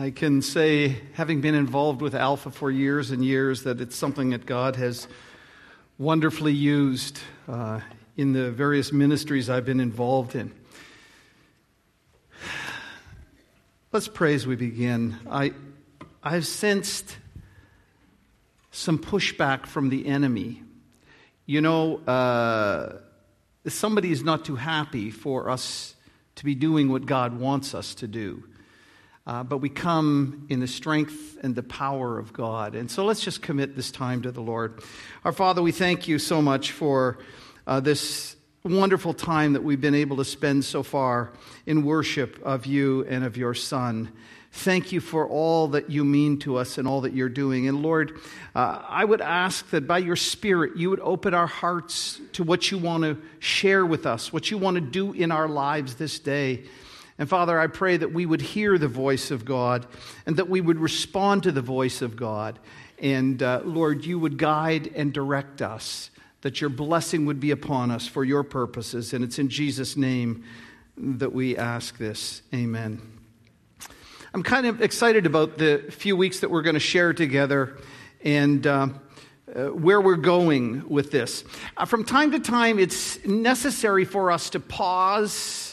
I can say, having been involved with Alpha for years and years, that it's something that God has wonderfully used uh, in the various ministries I've been involved in. Let's pray as we begin. I, I've sensed some pushback from the enemy. You know, uh, somebody is not too happy for us to be doing what God wants us to do. Uh, but we come in the strength and the power of God. And so let's just commit this time to the Lord. Our Father, we thank you so much for uh, this wonderful time that we've been able to spend so far in worship of you and of your Son. Thank you for all that you mean to us and all that you're doing. And Lord, uh, I would ask that by your Spirit, you would open our hearts to what you want to share with us, what you want to do in our lives this day. And Father, I pray that we would hear the voice of God and that we would respond to the voice of God. And uh, Lord, you would guide and direct us, that your blessing would be upon us for your purposes. And it's in Jesus' name that we ask this. Amen. I'm kind of excited about the few weeks that we're going to share together and. Uh, uh, where we're going with this. Uh, from time to time, it's necessary for us to pause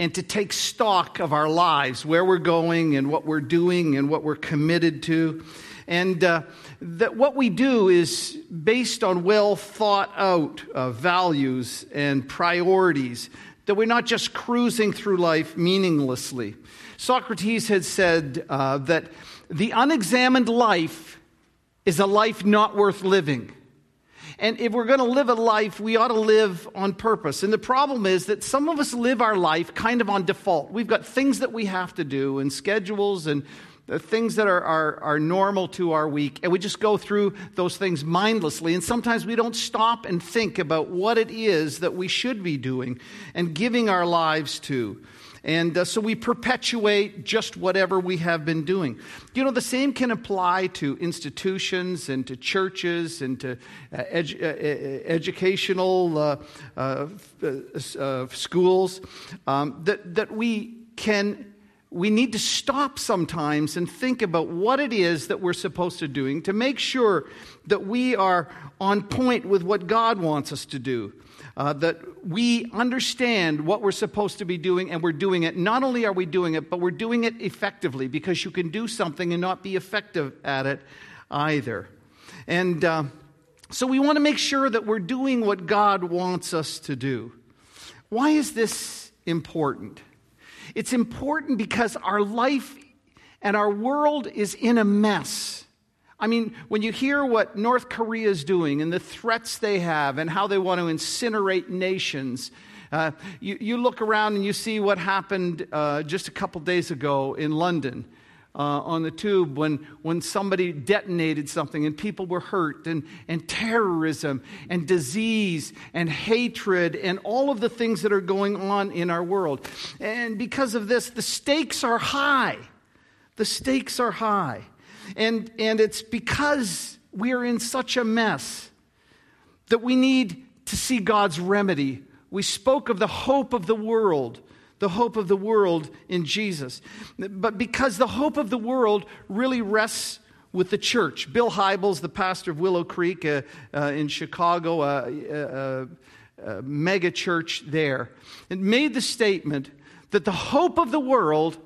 and to take stock of our lives, where we're going and what we're doing and what we're committed to. And uh, that what we do is based on well thought out uh, values and priorities, that we're not just cruising through life meaninglessly. Socrates had said uh, that the unexamined life is a life not worth living. And if we're going to live a life, we ought to live on purpose. And the problem is that some of us live our life kind of on default. We've got things that we have to do and schedules and things that are, are, are normal to our week. And we just go through those things mindlessly. And sometimes we don't stop and think about what it is that we should be doing and giving our lives to. And uh, so we perpetuate just whatever we have been doing. You know, the same can apply to institutions and to churches and to uh, edu- uh, uh educational uh, uh, schools. Um, that, that we can we need to stop sometimes and think about what it is that we're supposed to doing to make sure that we are on point with what God wants us to do uh, that we understand what we're supposed to be doing and we're doing it. Not only are we doing it, but we're doing it effectively because you can do something and not be effective at it either. And uh, so we want to make sure that we're doing what God wants us to do. Why is this important? It's important because our life and our world is in a mess. I mean, when you hear what North Korea is doing and the threats they have and how they want to incinerate nations, uh, you, you, look around and you see what happened uh, just a couple days ago in London. Uh, on the tube when, when somebody detonated something and people were hurt, and, and terrorism and disease and hatred and all of the things that are going on in our world. And because of this, the stakes are high. The stakes are high. And, and it's because we are in such a mess that we need to see God's remedy. We spoke of the hope of the world, the hope of the world in Jesus. But because the hope of the world really rests with the church. Bill Hybels, the pastor of Willow Creek uh, uh, in Chicago, a uh, uh, uh, mega church there, and made the statement that the hope of the world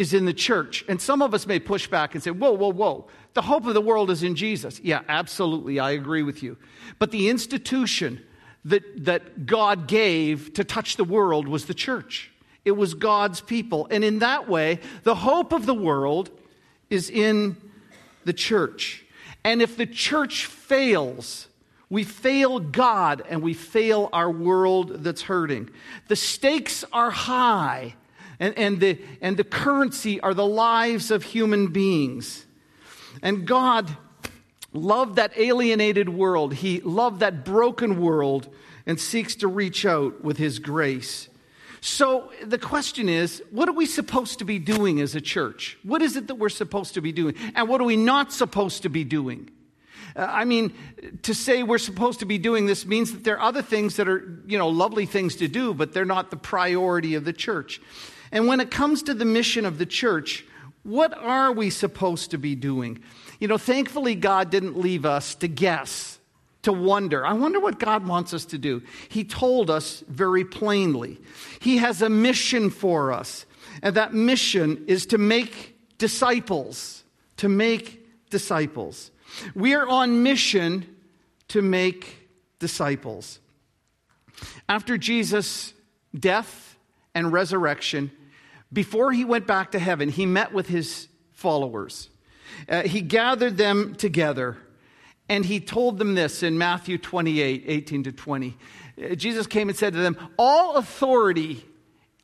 is in the church. And some of us may push back and say, whoa, whoa, whoa. The hope of the world is in Jesus. Yeah, absolutely. I agree with you. But the institution that, that God gave to touch the world was the church, it was God's people. And in that way, the hope of the world is in the church. And if the church fails, we fail God and we fail our world that's hurting. The stakes are high and, and, the, and the currency are the lives of human beings. And God loved that alienated world, He loved that broken world and seeks to reach out with His grace. So the question is what are we supposed to be doing as a church? What is it that we're supposed to be doing? And what are we not supposed to be doing? Uh, I mean, to say we're supposed to be doing this means that there are other things that are, you know, lovely things to do, but they're not the priority of the church. And when it comes to the mission of the church, What are we supposed to be doing? You know, thankfully, God didn't leave us to guess, to wonder. I wonder what God wants us to do. He told us very plainly. He has a mission for us, and that mission is to make disciples, to make disciples. We are on mission to make disciples. After Jesus' death and resurrection, before he went back to heaven, he met with his followers. Uh, he gathered them together and he told them this in Matthew 28 18 to 20. Uh, Jesus came and said to them, All authority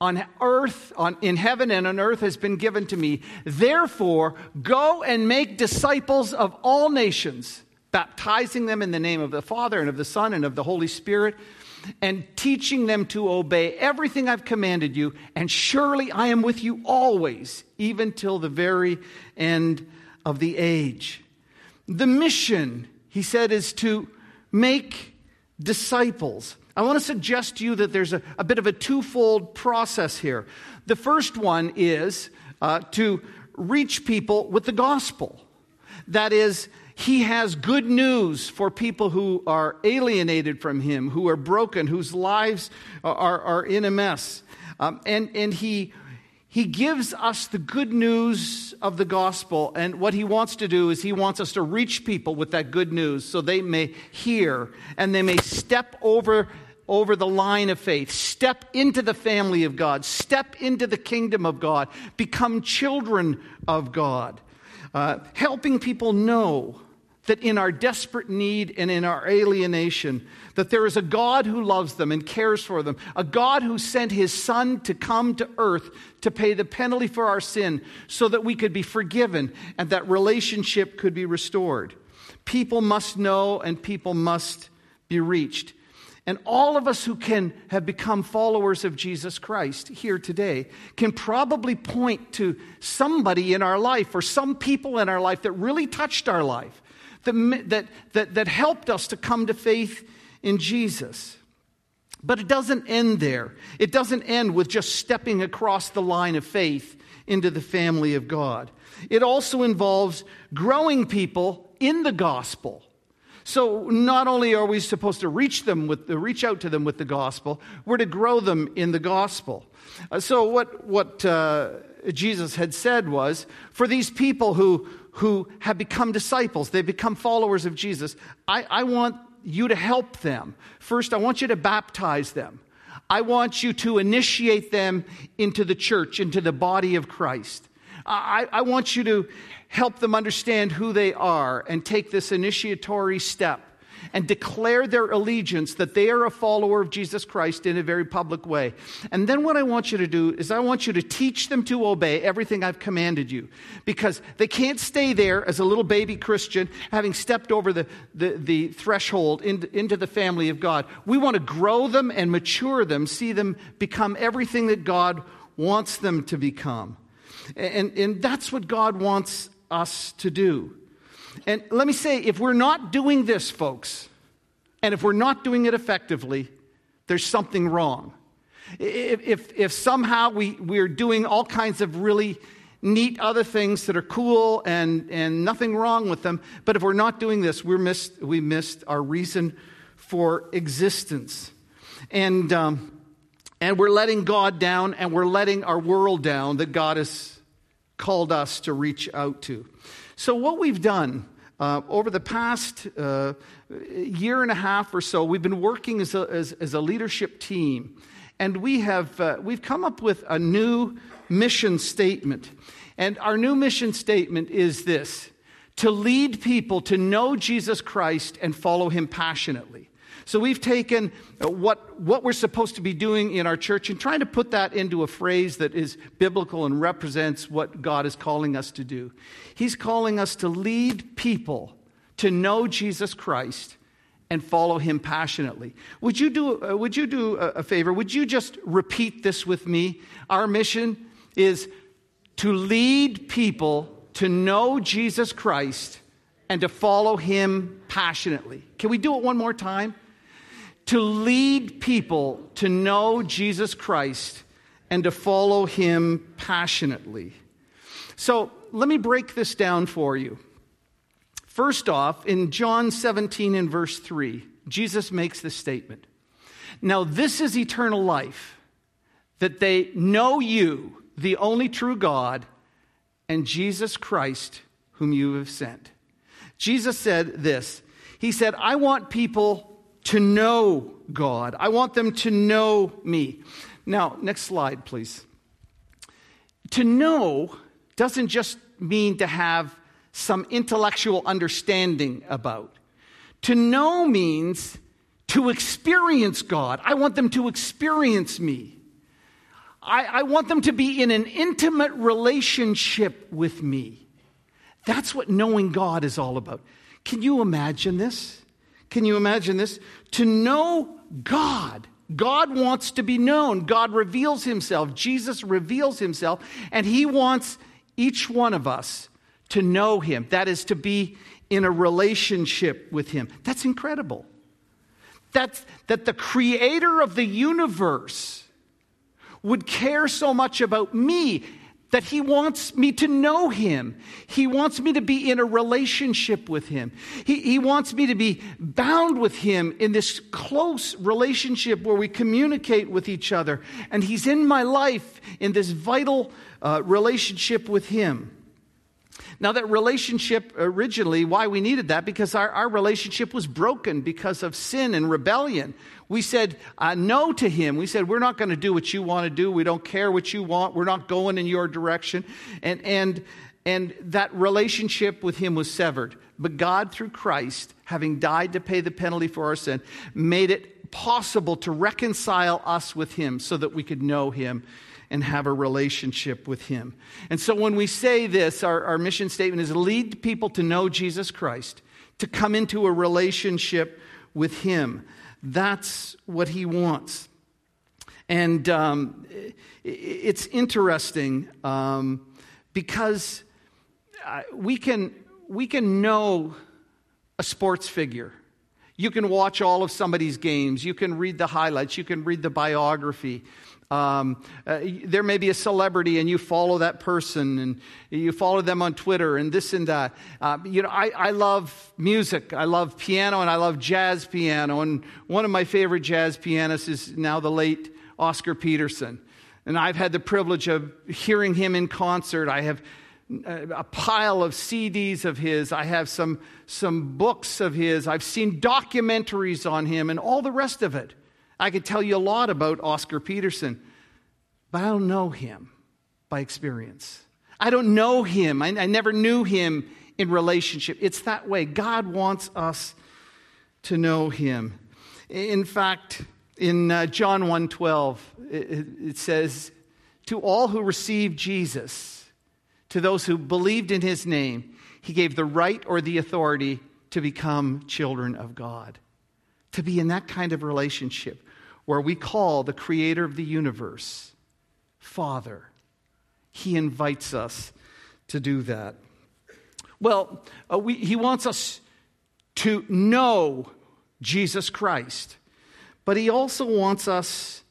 on earth, on, in heaven and on earth has been given to me. Therefore, go and make disciples of all nations, baptizing them in the name of the Father and of the Son and of the Holy Spirit and teaching them to obey everything I've commanded you, and surely I am with you always, even till the very end of the age. The mission, he said, is to make disciples. I want to suggest to you that there's a, a bit of a twofold process here. The first one is uh, to reach people with the gospel. That is, he has good news for people who are alienated from Him, who are broken, whose lives are, are in a mess. Um, and, and he, he gives us the good news of the gospel. And what He wants to do is He wants us to reach people with that good news so they may hear and they may step over over the line of faith, step into the family of God, step into the kingdom of God, become children of God, uh, helping people know that in our desperate need and in our alienation, that there is a God who loves them and cares for them, a God who sent his son to come to earth to pay the penalty for our sin so that we could be forgiven and that relationship could be restored. People must know and people must be reached. And all of us who can have become followers of Jesus Christ here today can probably point to somebody in our life or some people in our life that really touched our life that, that, that, that helped us to come to faith in Jesus. But it doesn't end there. It doesn't end with just stepping across the line of faith into the family of God. It also involves growing people in the gospel. So not only are we supposed to reach them with the, reach out to them with the gospel, we're to grow them in the gospel. Uh, so what what uh, Jesus had said was for these people who who have become disciples, they've become followers of Jesus. I, I want you to help them. First, I want you to baptize them. I want you to initiate them into the church, into the body of Christ. I, I want you to help them understand who they are and take this initiatory step and declare their allegiance that they are a follower of Jesus Christ in a very public way. And then what I want you to do is I want you to teach them to obey everything I've commanded you because they can't stay there as a little baby Christian having stepped over the, the, the threshold into, into the family of God. We want to grow them and mature them, see them become everything that God wants them to become. And, and that's what God wants us to do. And let me say, if we're not doing this, folks, and if we're not doing it effectively, there's something wrong. If, if, if somehow we, we're doing all kinds of really neat other things that are cool and, and nothing wrong with them, but if we're not doing this, we're missed, we missed our reason for existence. And, um, and we're letting God down and we're letting our world down that God has called us to reach out to. So, what we've done uh, over the past uh, year and a half or so, we've been working as a, as, as a leadership team, and we have uh, we've come up with a new mission statement. And our new mission statement is this to lead people to know Jesus Christ and follow him passionately. So we've taken uh, what, what we're supposed to be doing in our church and trying to put that into a phrase that is biblical and represents what God is calling us to do. He's calling us to lead people to know Jesus Christ and follow him passionately. Would you do, uh, would you do a, a favor? Would you just repeat this with me? Our mission is to lead people to know Jesus Christ and to follow him passionately. Can we do it one more time? To lead people to know Jesus Christ and to follow him passionately. So let me break this down for you. First off, in John 17 and verse 3, Jesus makes this statement Now, this is eternal life, that they know you, the only true God, and Jesus Christ, whom you have sent. Jesus said this He said, I want people to know God, I want them to know me. Now, next slide, please. To know doesn't just mean to have some intellectual understanding about. To know means to experience God. I want them to experience me. I, I, want them to be in an intimate relationship with me. That's what knowing God is all about. Can you imagine this? Can you imagine this? To know God. God wants to be known. God reveals himself. Jesus reveals himself, and he wants each one of us to know Him. That is, to be in a relationship with Him. That's incredible. That's, that the creator of the universe would care so much about me that he wants me to know him. He wants me to be in a relationship with him. He, he wants me to be bound with him in this close relationship where we communicate with each other. And he's in my life in this vital uh, relationship with him. Now, that relationship originally, why we needed that, because our, our relationship was broken because of sin and rebellion. We said uh, no to him. We said, We're not going to do what you want to do. We don't care what you want. We're not going in your direction. And, and, and that relationship with him was severed. But God, through Christ, having died to pay the penalty for our sin, made it possible to reconcile us with him so that we could know him and have a relationship with Him. And so when we say this, our, our mission statement is lead people to know Jesus Christ, to come into a relationship with Him. That's what He wants. And um, it's interesting um, because uh, we, can, we can know a sports figure. You can watch all of somebody's games. You can read the highlights. You can read the biography. Um, uh, there may be a celebrity and you follow that person and you follow them on Twitter and this and that. Uh, you know, I, I love music. I love piano and I love jazz piano. And one of my favorite jazz pianists is now the late Oscar Peterson. And I've had the privilege of hearing him in concert. I have uh, a pile of CDs of his. I have some, some books of his. I've seen documentaries on him and all the rest of it. I could tell you a lot about Oscar Peterson, but I don't know him by experience. I don't know him. I, I never knew him in relationship. It's that way. God wants us to know him. In fact, in uh, John 1:12, it, it says, "To all who received Jesus, to those who believed in his name, he gave the right or the authority to become children of God." To be in that kind of relationship where we call the creator of the universe Father. He invites us to do that. Well, uh, we, he wants us to know Jesus Christ, but he also wants us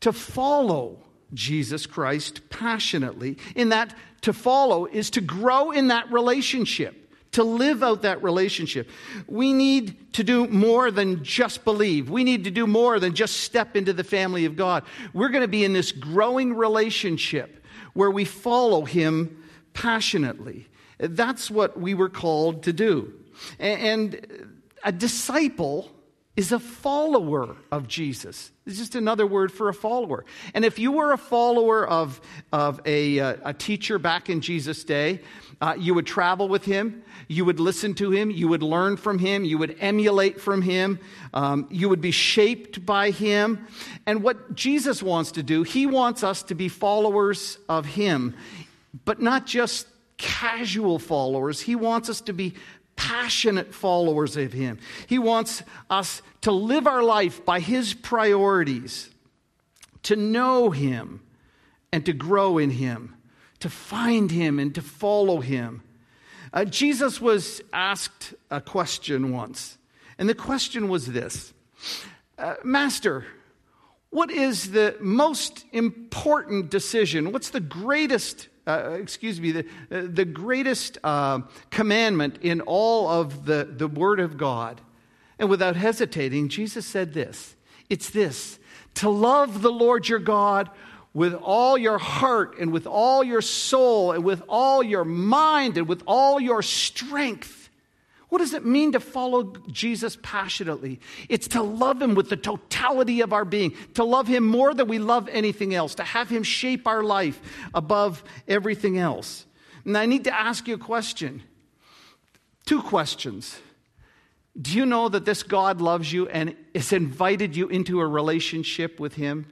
to follow Jesus Christ passionately. In that, to follow is to grow in that relationship to live out that relationship. We need to do more than just believe. We need to do more than just step into the family of God. We're going to be in this growing relationship where we follow Him passionately. That's what we were called to do. And a disciple is a follower of Jesus. It's just another word for a follower. And if you were a follower of, of a, a teacher back in Jesus' day, uh, you would travel with him, you would listen to him, you would learn from him, you would emulate from him, um, you would be shaped by him. And what Jesus wants to do, he wants us to be followers of him, but not just casual followers. He wants us to be passionate followers of him. He wants us to live our life by his priorities, to know him and to grow in him to find him and to follow him. Uh, Jesus was asked a question once, and the question was this uh, Master, what is the most important decision? What's the greatest uh, excuse me, the, uh, the greatest uh, commandment in all of the, the Word of God. And without hesitating, Jesus said this it's this to love the Lord your God with all your heart and with all your soul and with all your mind and with all your strength what does it mean to follow Jesus passionately? It's to love him with the totality of our being, to love him more than we love anything else, to have him shape our life above everything else. And I need to ask you a question two questions. Do you know that this God loves you and has invited you into a relationship with him?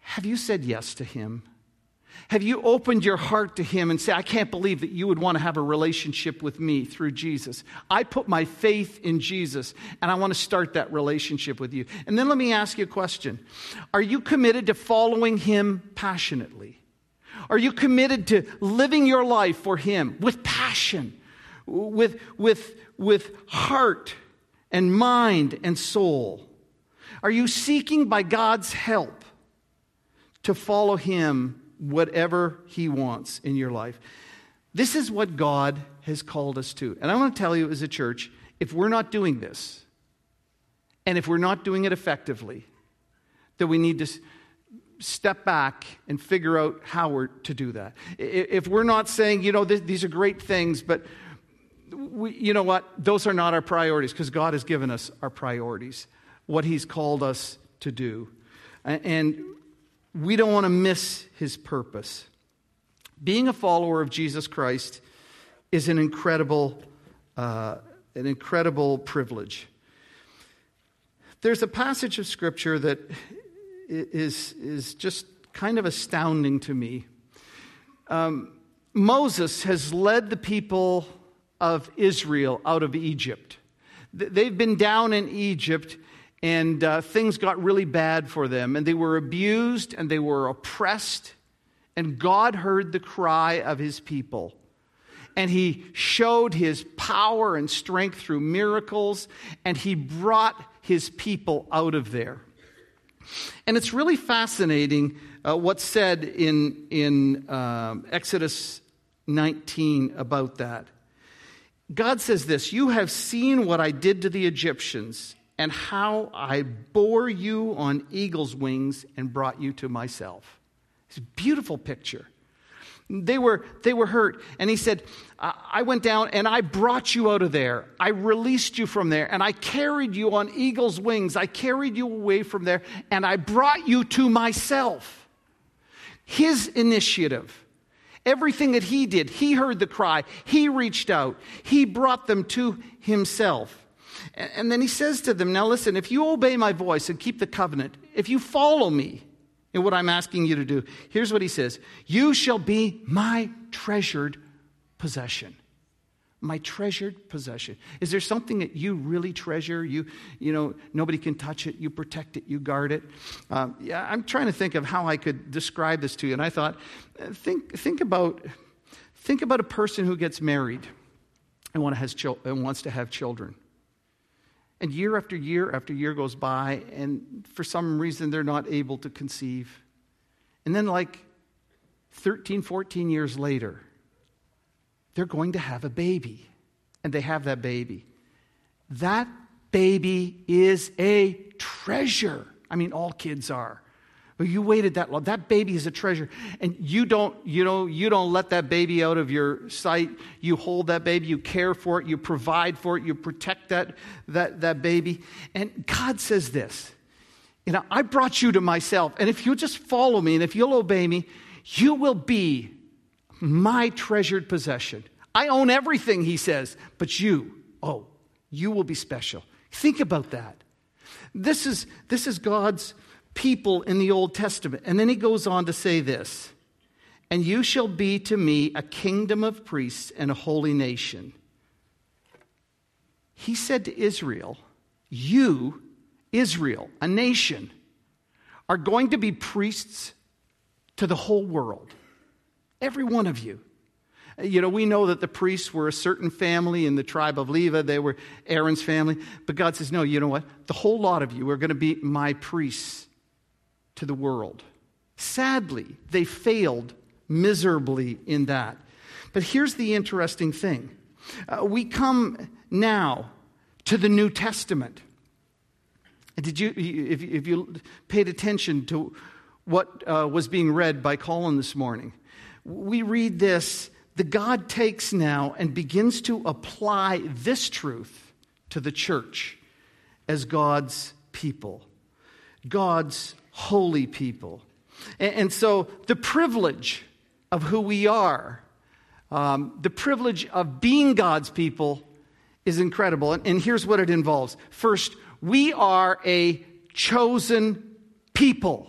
Have you said yes to him? Have you opened your heart to Him and say, I can't believe that you would want to have a relationship with me through Jesus? I put my faith in Jesus and I want to start that relationship with you. And then let me ask you a question Are you committed to following Him passionately? Are you committed to living your life for Him with passion, with, with, with heart and mind and soul? Are you seeking by God's help to follow Him whatever He wants in your life. This is what God has called us to. And I want to tell you as a church if we're not doing this, and if we're not doing it effectively, that we need to step back and figure out how we're to do that. If we're not saying, you know, these are great things, but we, you know what? Those are not our priorities because God has given us our priorities, what He's called us to do. And we don't want to miss his purpose. Being a follower of Jesus Christ is an incredible, uh, an incredible privilege. There's a passage of scripture that is, is just kind of astounding to me. Um, Moses has led the people of Israel out of Egypt. They've been down in Egypt and uh, things got really bad for them, and they were abused and they were oppressed. And God heard the cry of his people. And he showed his power and strength through miracles, and he brought his people out of there. And it's really fascinating uh, what's said in, in uh, Exodus 19 about that. God says this You have seen what I did to the Egyptians and how I bore you on eagle's wings and brought you to myself. It's a beautiful picture. They were, they were hurt. And he said, I went down and I brought you out of there. I released you from there and I carried you on eagle's wings. I carried you away from there and I brought you to myself. His initiative. Everything that he did, he heard the cry, he reached out, he brought them to himself. And then he says to them, Now listen, if you obey my voice and keep the covenant, if you follow me in what I'm asking you to do, here's what he says You shall be my treasured possession. My treasured possession. Is there something that you really treasure? You, you know, nobody can touch it. You protect it. You guard it. Um, yeah, I'm trying to think of how I could describe this to you. And I thought, uh, think, think about, think about a person who gets married and, want to has chil- and wants to have children. And year after year after year goes by, and for some reason they're not able to conceive. And then, like 13, 14 years later, they're going to have a baby. And they have that baby. That baby is a treasure. I mean, all kids are. But you waited that long. That baby is a treasure. And you don't, you know, you don't let that baby out of your sight. You hold that baby, you care for it, you provide for it, you protect that, that, that baby. And God says this. You know, I brought you to myself, and if you just follow me and if you'll obey me, you will be my treasured possession. I own everything, he says, but you, oh, you will be special. Think about that. This is, this is God's people in the Old Testament. And then he goes on to say this And you shall be to me a kingdom of priests and a holy nation. He said to Israel, You, Israel, a nation, are going to be priests to the whole world. Every one of you. You know, we know that the priests were a certain family in the tribe of Levi. They were Aaron's family. But God says, no, you know what? The whole lot of you are going to be my priests to the world. Sadly, they failed miserably in that. But here's the interesting thing uh, we come now to the New Testament. Did you, if, if you paid attention to what uh, was being read by Colin this morning, we read this the God takes now and begins to apply this truth to the church as God's people, God's holy people. And, and so the privilege of who we are, um, the privilege of being God's people is incredible. And, and here's what it involves first, we are a chosen people.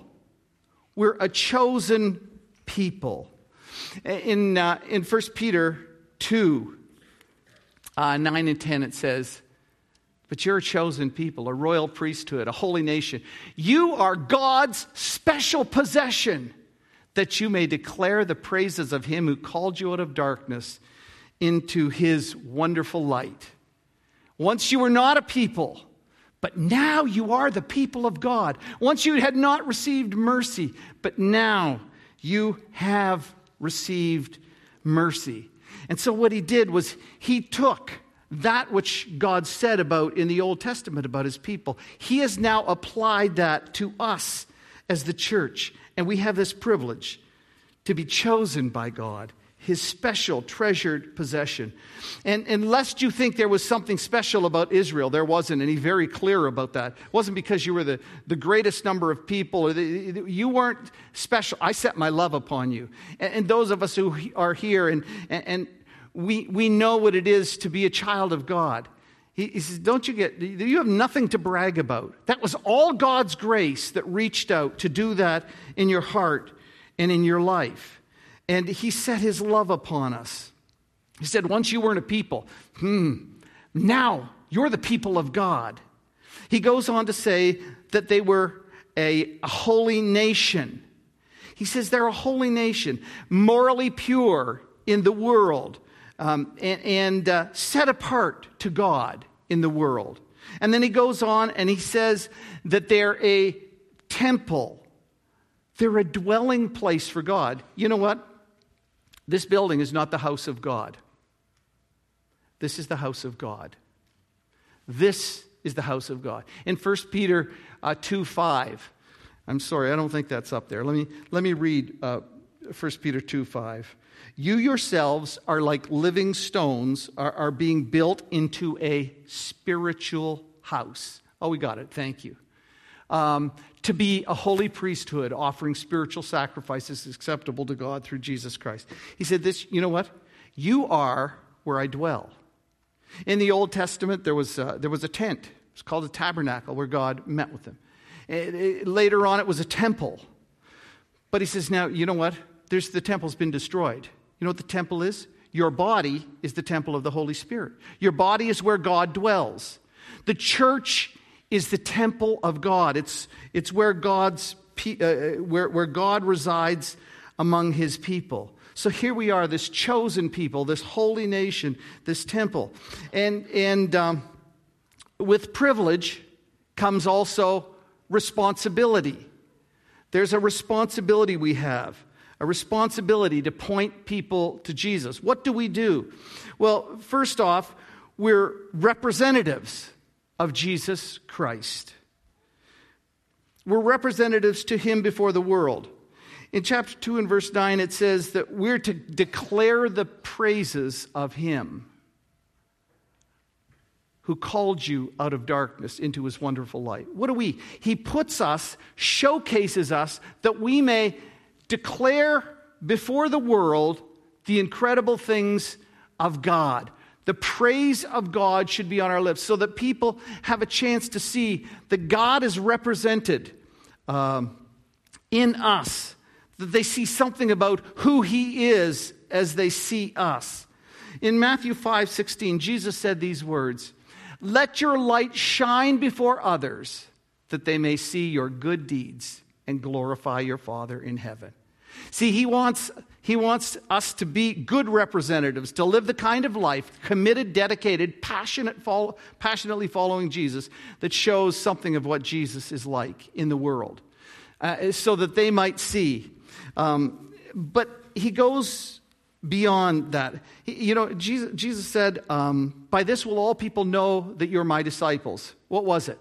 We're a chosen people. In, uh, in 1 Peter 2, uh, 9 and 10, it says, But you're a chosen people, a royal priesthood, a holy nation. You are God's special possession, that you may declare the praises of him who called you out of darkness into his wonderful light. Once you were not a people, but now you are the people of God. Once you had not received mercy, but now you have received mercy. And so what he did was he took that which God said about in the Old Testament about his people. He has now applied that to us as the church. And we have this privilege to be chosen by God his special treasured possession. And, and lest you think there was something special about Israel, there wasn't, and he's very clear about that. It wasn't because you were the, the greatest number of people, or the, you weren't special. I set my love upon you. And, and those of us who are here, and, and, and, we, we know what it is to be a child of God. He, he says, Don't you get, you have nothing to brag about. That was all God's grace that reached out to do that in your heart and in your life. And he set his love upon us. He said, Once you weren't a people, hmm, now you're the people of God. He goes on to say that they were a, a holy nation. He says they're a holy nation, morally pure in the world, um, and, and uh, set apart to God in the world. And then he goes on and he says that they're a temple, they're a dwelling place for God. You know what? This building is not the house of God. This is the house of God. This is the house of God. In 1 Peter uh, 2 5, I'm sorry, I don't think that's up there. Let me, let me read uh, 1 Peter 2 5. You yourselves are like living stones, are, are being built into a spiritual house. Oh, we got it. Thank you. Um, to be a holy priesthood, offering spiritual sacrifices acceptable to God through Jesus Christ. He said, This, you know what? You are where I dwell. In the Old Testament, there was, uh, there was a tent. It's called a tabernacle where God met with them. It, it, later on, it was a temple. But he says, now, you know what? There's, the temple's been destroyed. You know what the temple is? Your body is the temple of the Holy Spirit. Your body is where God dwells. The church is the temple of God. It's, it's where, God's, uh, uh, where, where God resides among his people. So here we are, this chosen people, this holy nation, this temple. And, and um, with privilege comes also responsibility. There's a responsibility we have, a responsibility to point people to Jesus. What do we do? Well, first off, we're representatives of Jesus Christ. We're representatives to him before the world. In chapter 2 and verse 9, it says that we're to declare the praises of him who called you out of darkness into his wonderful light. What do we? He puts us, showcases us, that we may declare before the world the incredible things of God. The praise of God should be on our lips so that people have a chance to see that God is represented um, in us, that they see something about who He is as they see us. In Matthew 5 16, Jesus said these words Let your light shine before others, that they may see your good deeds and glorify your Father in heaven. See, he wants, he wants us to be good representatives, to live the kind of life, committed, dedicated, passionate, follow, passionately following Jesus, that shows something of what Jesus is like in the world, uh, so that they might see. Um, but he goes beyond that. You know, Jesus, Jesus said, um, By this will all people know that you're my disciples. What was it?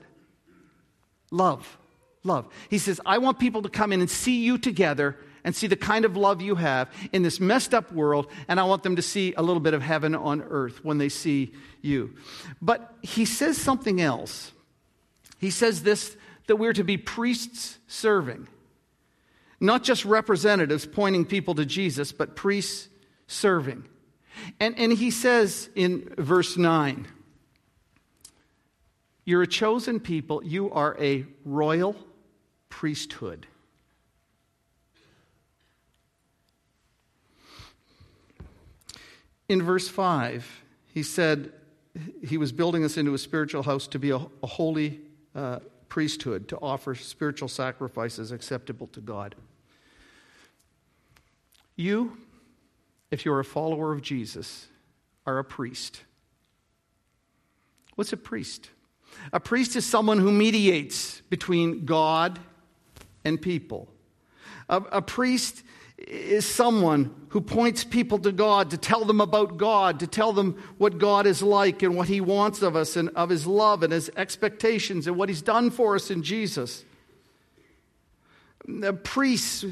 Love. Love. He says, I want people to come in and see you together and see the kind of love you have in this messed up world, and I want them to see a little bit of heaven on earth when they see you. But he says something else. He says this that we're to be priests serving. Not just representatives pointing people to Jesus, but priests serving. And, and he says in verse 9, You're a chosen people, you are a royal priesthood. In verse 5, he said he was building us into a spiritual house to be a, a holy uh, priesthood, to offer spiritual sacrifices acceptable to God. You, if you're a follower of Jesus, are a priest. What's a priest? A priest is someone who mediates between God and people. A, a, priest is someone who points people to God, to tell them about God, to tell them what God is like and what He wants of us and of His love and His expectations and what He's done for us in Jesus. The priests,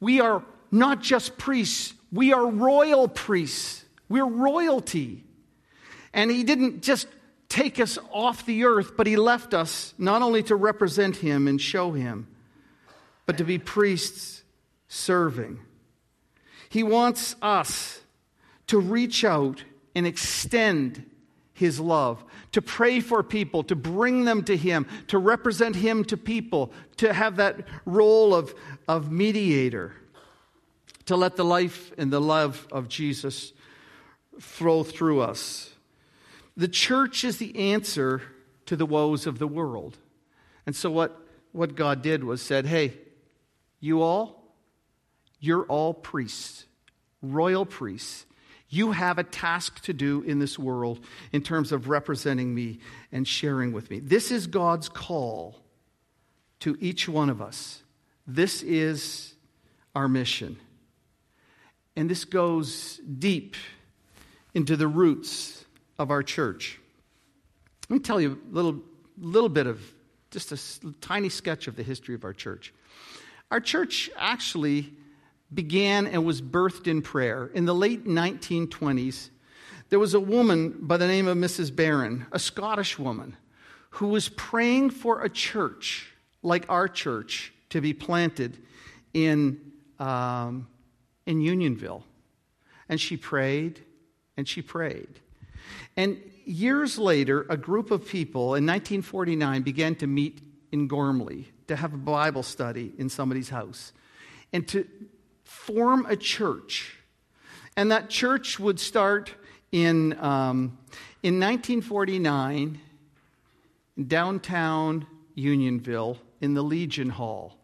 we are not just priests, we are royal priests. We're royalty. And He didn't just take us off the earth, but He left us not only to represent Him and show Him, but to be priests serving. He wants us to reach out and extend His love, to pray for people, to bring them to Him, to represent Him to people, to have that role of, of mediator, to let the life and the love of Jesus flow through us. The church is the answer to the woes of the world. And so, what, what God did was said, hey, you all, you're all priests, royal priests. You have a task to do in this world in terms of representing me and sharing with me. This is God's call to each one of us. This is our mission. And this goes deep into the roots of our church. Let me tell you a little, little bit of just a tiny sketch of the history of our church. Our church actually began and was birthed in prayer. In the late 1920s, there was a woman by the name of Mrs. Barron, a Scottish woman, who was praying for a church like our church to be planted in, um, in Unionville. And she prayed and she prayed. And years later, a group of people in 1949 began to meet in Gormley to have a Bible study in somebody's house and to form a church. And that church would start in, um, in 1949 in downtown Unionville in the Legion Hall.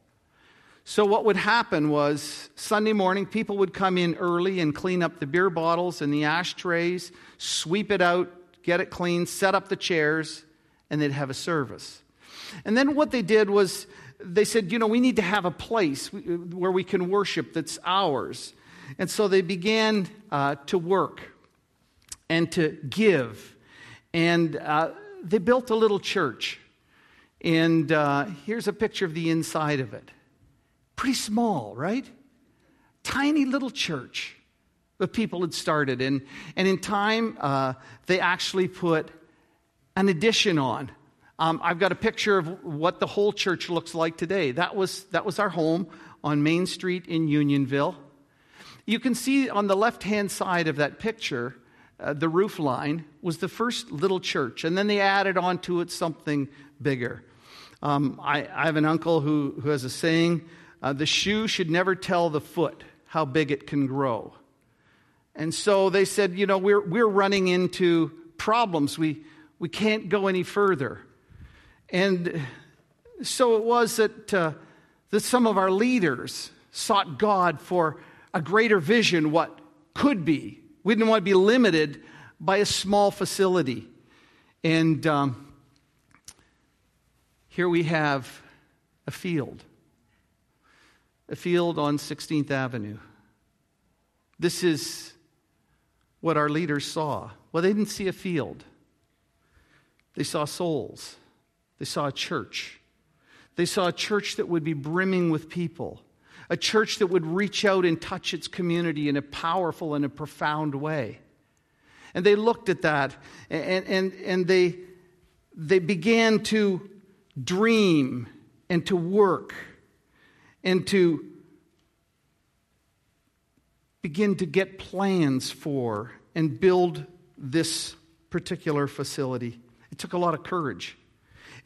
So, what would happen was Sunday morning, people would come in early and clean up the beer bottles and the ashtrays, sweep it out, get it clean, set up the chairs, and they'd have a service. And then what they did was they said, you know, we need to have a place where we can worship that's ours. And so they began uh, to work and to give. And uh, they built a little church. And uh, here's a picture of the inside of it. Pretty small, right? Tiny little church that people had started. And, and in time, uh, they actually put an addition on um, I've got a picture of what the whole church looks like today. That was, that was our home on Main Street in Unionville. You can see on the left hand side of that picture, uh, the roof line was the first little church, and then they added onto it something bigger. Um, I, I, have an uncle who, who has a saying uh, the shoe should never tell the foot how big it can grow. And so they said, you know, we're, we're running into problems. We, we can't go any further. And so it was that, uh, that some of our leaders sought God for a greater vision, what could be. We didn't want to be limited by a small facility. And um, here we have a field, a field on 16th Avenue. This is what our leaders saw. Well, they didn't see a field, they saw souls, they saw a church. They saw a church that would be brimming with people, a church that would reach out and touch its community in a powerful and a profound way. And they looked at that and, and, and they, they began to dream and to work and to begin to get plans for and build this particular facility. It took a lot of courage.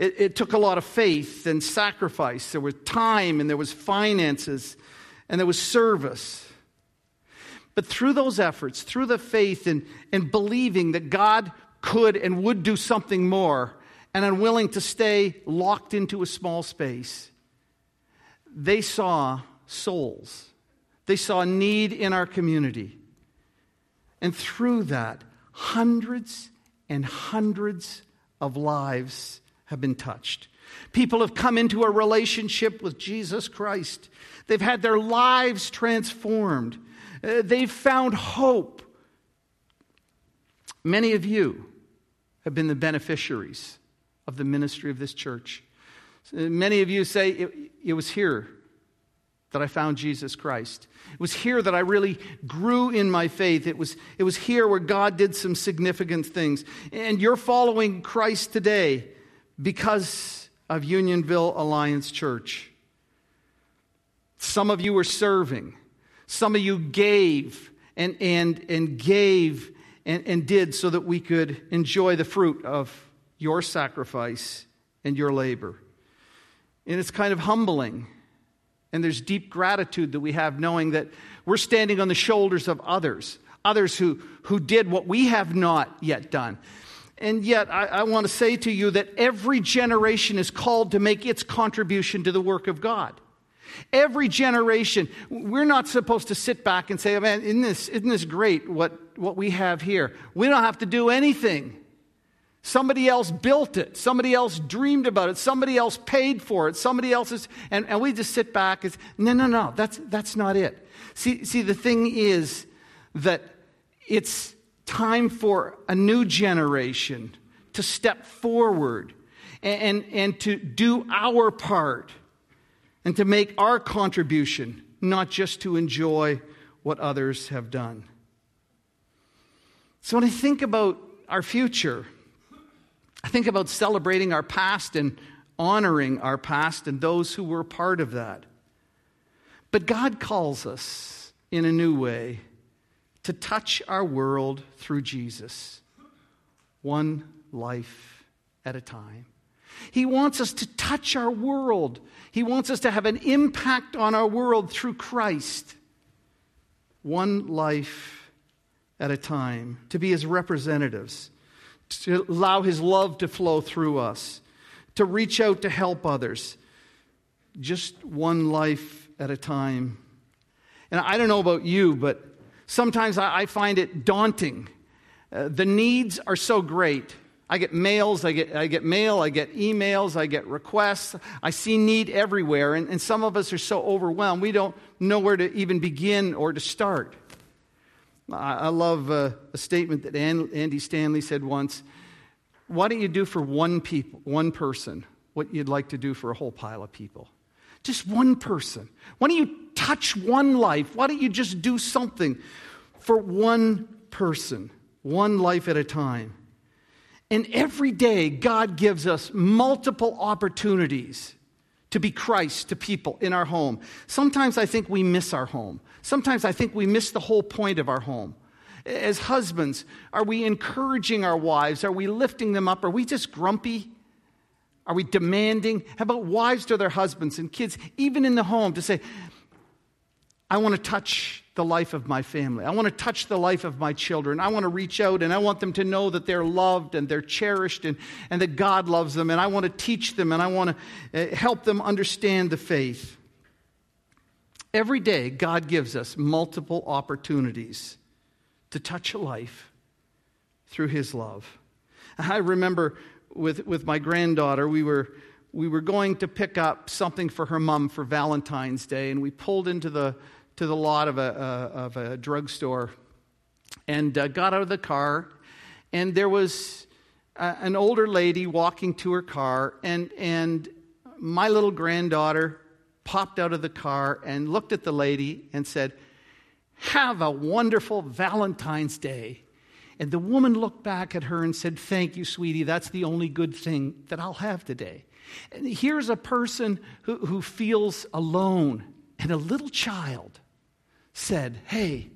It, it, took a lot of faith and sacrifice. There was time and there was finances and there was service. But through those efforts, through the faith and, and believing that God could and would do something more, and unwilling to stay locked into a small space, they saw souls. They saw need in our community. And through that, hundreds and hundreds of lives have been touched. People have come into a relationship with Jesus Christ. They've had their lives transformed. Uh, they've found hope. Many of you have been the beneficiaries of the ministry of this church. Uh, many of you say, it, it was here that I found Jesus Christ. It was here that I really grew in my faith. It was, it was here where God did some significant things. And you're following Christ today because of Unionville Alliance Church. Some of you were serving, some of you gave and, and, and gave and, and did so that we could enjoy the fruit of your sacrifice and your labor. And it's kind of humbling. And there's deep gratitude that we have knowing that we're standing on the shoulders of others, others who, who did what we have not yet done. And yet, I, I want to say to you that every generation is called to make its contribution to the work of God. Every generation, we're not supposed to sit back and say, oh, man, isn't this, isn't this great what, what we have here? We don't have to do anything. Somebody else built it. Somebody else dreamed about it. Somebody else paid for it. Somebody else is, and, and we just sit back and no, no, no, that's, that's not it. See, see, the thing is that it's time for a new generation to step forward and, and, and to do our part and to make our contribution, not just to enjoy what others have done. So when I think about our future, I think about celebrating our past and honoring our past and those who were part of that. But God calls us in a new way to touch our world through Jesus, one life at a time. He wants us to touch our world. He wants us to have an impact on our world through Christ, one life at a time, to be his representatives to allow His love to flow through us, to reach out to help others, just one life at a time. And I don't know about you, but sometimes I find it daunting. Uh, the needs are so great. I get mails, I get, I get mail, I get emails, I get requests. I see need everywhere, and, and some of us are so overwhelmed we don't know where to even begin or to start. I love a, a statement that Andy Stanley said once. Why don't you do for one people, one person, what you'd like to do for a whole pile of people? Just one person. Why don't you touch one life? Why don't you just do something for one person, one life at a time? And every day, God gives us multiple opportunities to be Christ to people in our home. Sometimes I think we miss our home. Sometimes I think we miss the whole point of our home. As husbands, are we encouraging our wives? Are we lifting them up? Are we just grumpy? Are we demanding? How about wives to their husbands and kids, even in the home, to say, I want to touch the life of my family. I want to touch the life of my children. I want to reach out and I want them to know that they're loved and they're cherished and, and that God loves them. And I want to teach them and I want to uh, help them understand the faith. Every day, God gives us multiple opportunities to touch a life through His love. I remember with, with my granddaughter, we were, we were going to pick up something for her mom for Valentine's Day, and we pulled into the to the lot of a, uh, of a drugstore and uh, got out of the car, and there was uh, an older lady walking to her car, and, and my little granddaughter popped out of the car and looked at the lady and said, Have a wonderful Valentine's Day. And the woman looked back at her and said, Thank you, sweetie. That's the only good thing that I'll have today. And here's a person who, who feels alone, and a little child said, Hey,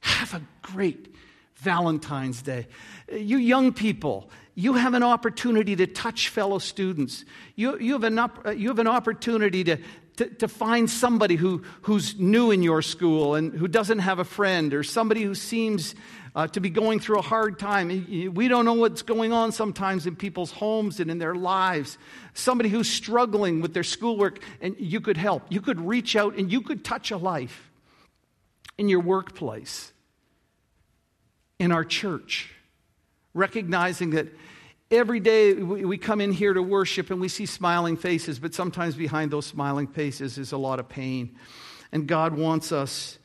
have a great Valentine's Day. You young people, you have an opportunity to touch fellow students. You, you, have, an op- you have an opportunity to, to, to, find somebody who, who's new in your school and who doesn't have a friend, or somebody who seems uh, to be going through a hard time. We don't know what's going on sometimes in people's homes and in their lives. Somebody who's struggling with their schoolwork, and you could help. You could reach out and you could touch a life in your workplace, in our church, recognizing that every day we come in here to worship and we see smiling faces, but sometimes behind those smiling faces is a lot of pain. And God wants us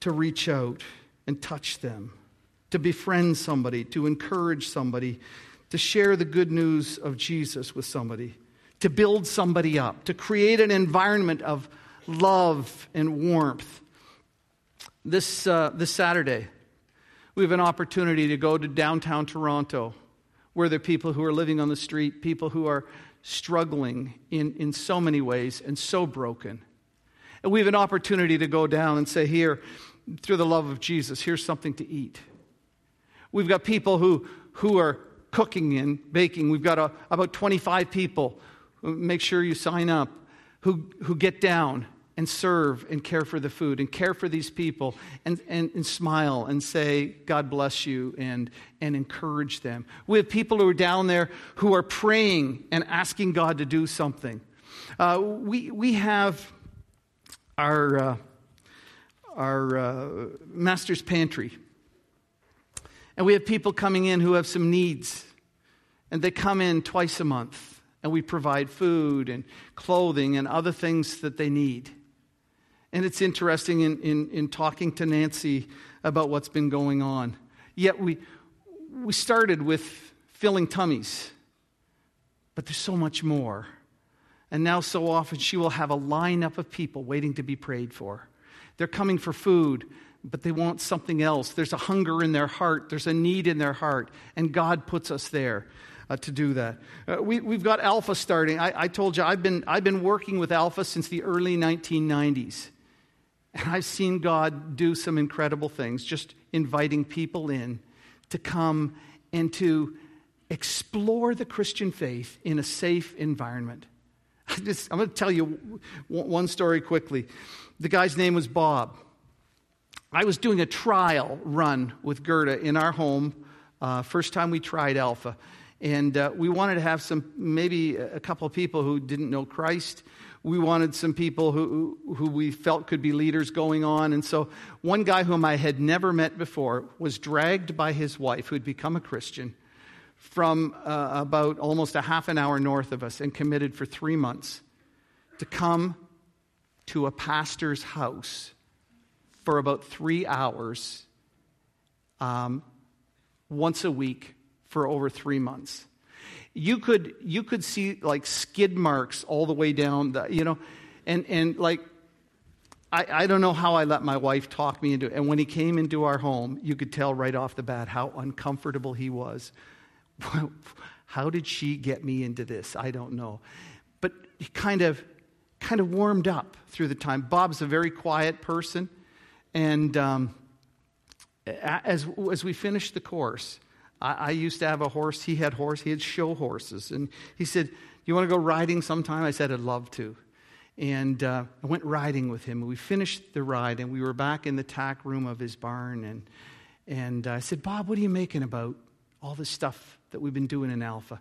to reach out and touch them to befriend somebody, to encourage somebody, to share the good news of Jesus with somebody, to build somebody up, to create an environment of love and warmth. This, uh, this Saturday, we have an opportunity to go to downtown Toronto, where there are people who are living on the street, people who are struggling in, in so many ways and so broken. And we have an opportunity to go down and say, Here, through the love of Jesus, here's something to eat. We've got people who, who are cooking and baking. We've got a, about 25 people. Make sure you sign up who, who get down and serve and care for the food and care for these people and, and, and, smile and say, God bless you, and, and encourage them. We have people who are down there who are praying and asking God to do something. Uh, we, we have our, uh, our uh, master's pantry and we have people coming in who have some needs. And they come in twice a month. And we provide food and clothing and other things that they need. And it's interesting in, in, in talking to Nancy about what's been going on. Yet we, we started with filling tummies, but there's so much more. And now, so often, she will have a lineup of people waiting to be prayed for. They're coming for food, but they want something else. There's a hunger in their heart, there's a need in their heart, and God puts us there. Uh, to do that. Uh, we, have got Alpha starting. I, I, told you I've been, I've been working with Alpha since the early 1990s. And I've seen God do some incredible things, just inviting people in to come and to explore the Christian faith in a safe environment. I just, I'm going to tell you one story quickly. The guy's name was Bob. I was doing a trial run with Gerda in our home, uh, first time we tried Alpha. And uh, we wanted to have some, maybe a couple of people who didn't know Christ. We wanted some people who, who we felt could be leaders going on. And so one guy whom I had never met before was dragged by his wife, who had become a Christian, from uh, about almost a half an hour north of us and committed for three months to come to a pastor's house for about three hours um, once a week for over three months. You could, you could see like skid marks all the way down, the, you know, and, and like, I, I don't know how I let my wife talk me into it. And when he came into our home, you could tell right off the bat how uncomfortable he was. how did she get me into this? I don't know. But he kind of, kind of warmed up through the time. Bob's a very quiet person. And um, as, as we finished the course, I, I, used to have a horse. He had horse. He had show horses. And he said, you want to go riding sometime? I said, I'd love to. And uh, I went riding with him. We finished the ride, and we were back in the tack room of his barn. And, and I said, Bob, what are you making about all this stuff that we've been doing in Alpha?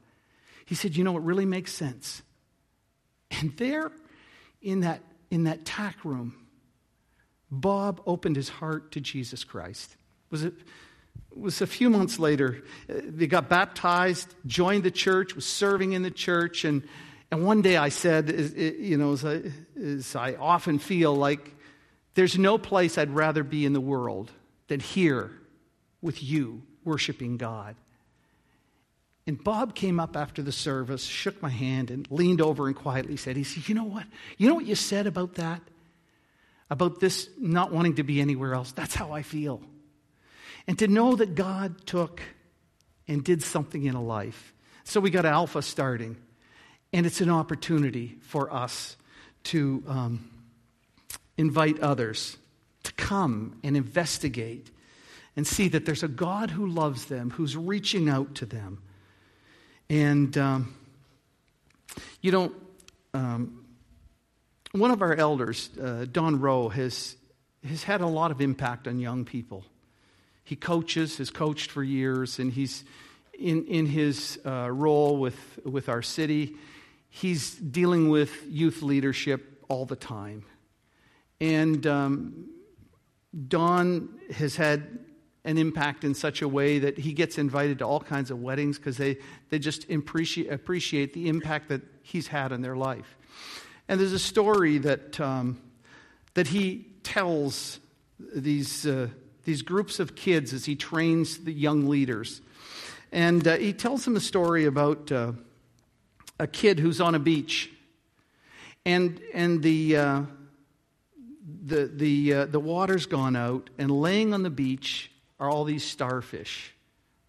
He said, You know, it really makes sense. And there in that, in that tack room, Bob opened his heart to Jesus Christ. Was it was a few months later. Uh, they got baptized, joined the church, was serving in the church, and and one day I said, you know, as I, as I often feel like There's no place I'd rather be in the world than here with you worshiping God. And Bob came up after the service, shook my hand, and leaned over and quietly said, He said, You know what? You know what you said about that? About this not wanting to be anywhere else? That's how I feel. And to know that God took and did something in a life. So we got Alpha starting, and it's an opportunity for us to um, invite others to come and investigate and see that there's a God who loves them, who's reaching out to them. And, um, you know, um, one of our elders, uh, Don Rowe, has, has had a lot of impact on young people. He coaches, has coached for years, and he's in, in his uh, role with, with our city, he's dealing with youth leadership all the time. And um, Don has had an impact in such a way that he gets invited to all kinds of weddings because they, they just appreciate, appreciate the impact that he's had in their life. And there's a story that, um, that he tells these, uh, these groups of kids as he trains the young leaders. And uh, he tells them a story about uh, a kid who's on a beach. And, and the, uh, the, the, uh, the water's gone out, and laying on the beach are all these starfish,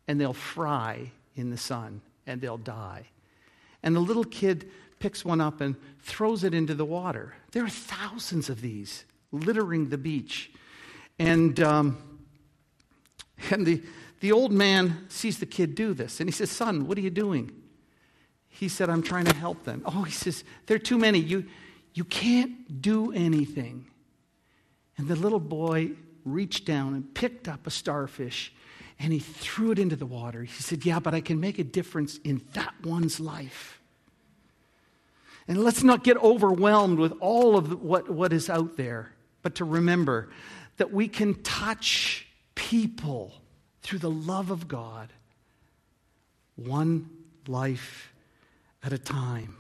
and they'll fry in the sun and they'll die. And the little kid picks one up and throws it into the water. There are thousands of these littering the beach. And, um, and the, the old man sees the kid do this and he says, Son, what are you doing? He said, I'm trying to help them. Oh, he says, There are too many. You, you can't do anything. And the little boy reached down and picked up a starfish and he threw it into the water. He said, Yeah, but I can make a difference in that one's life. And let's not get overwhelmed with all of what, what is out there, but to remember that we can touch people through the love of God, one life at a time.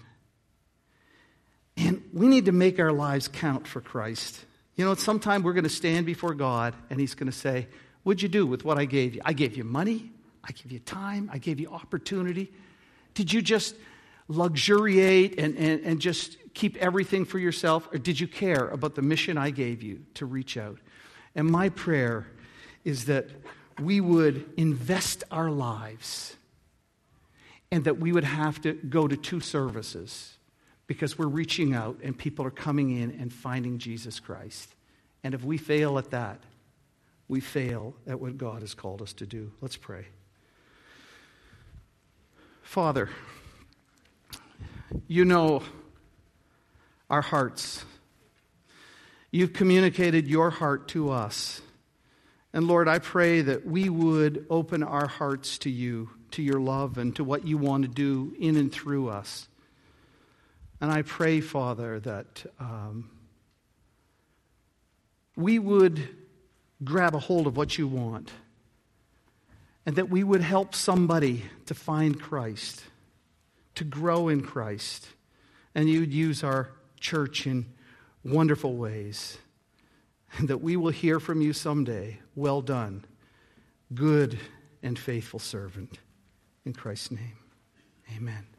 And we need to make our lives count for Christ. You know, sometime we're going to stand before God and He's going to say, What'd you do with what I gave you? I gave you money, I gave you time, I gave you opportunity. Did you just luxuriate and, and, and just keep everything for yourself? Or did you care about the mission I gave you to reach out? And my prayer is that we would invest our lives and that we would have to go to two services because we're reaching out and people are coming in and finding Jesus Christ. And if we fail at that, we fail at what God has called us to do. Let's pray. Father, you know our hearts. You've communicated your heart to us. And Lord, I pray that we would open our hearts to you, to your love, and to what you want to do in and through us. And I pray, Father, that um, we would grab a hold of what you want and that we would help somebody to find Christ, to grow in Christ, and you'd use our church in wonderful ways, and that we will hear from you someday. Well done, good and faithful servant. In Christ's name, amen.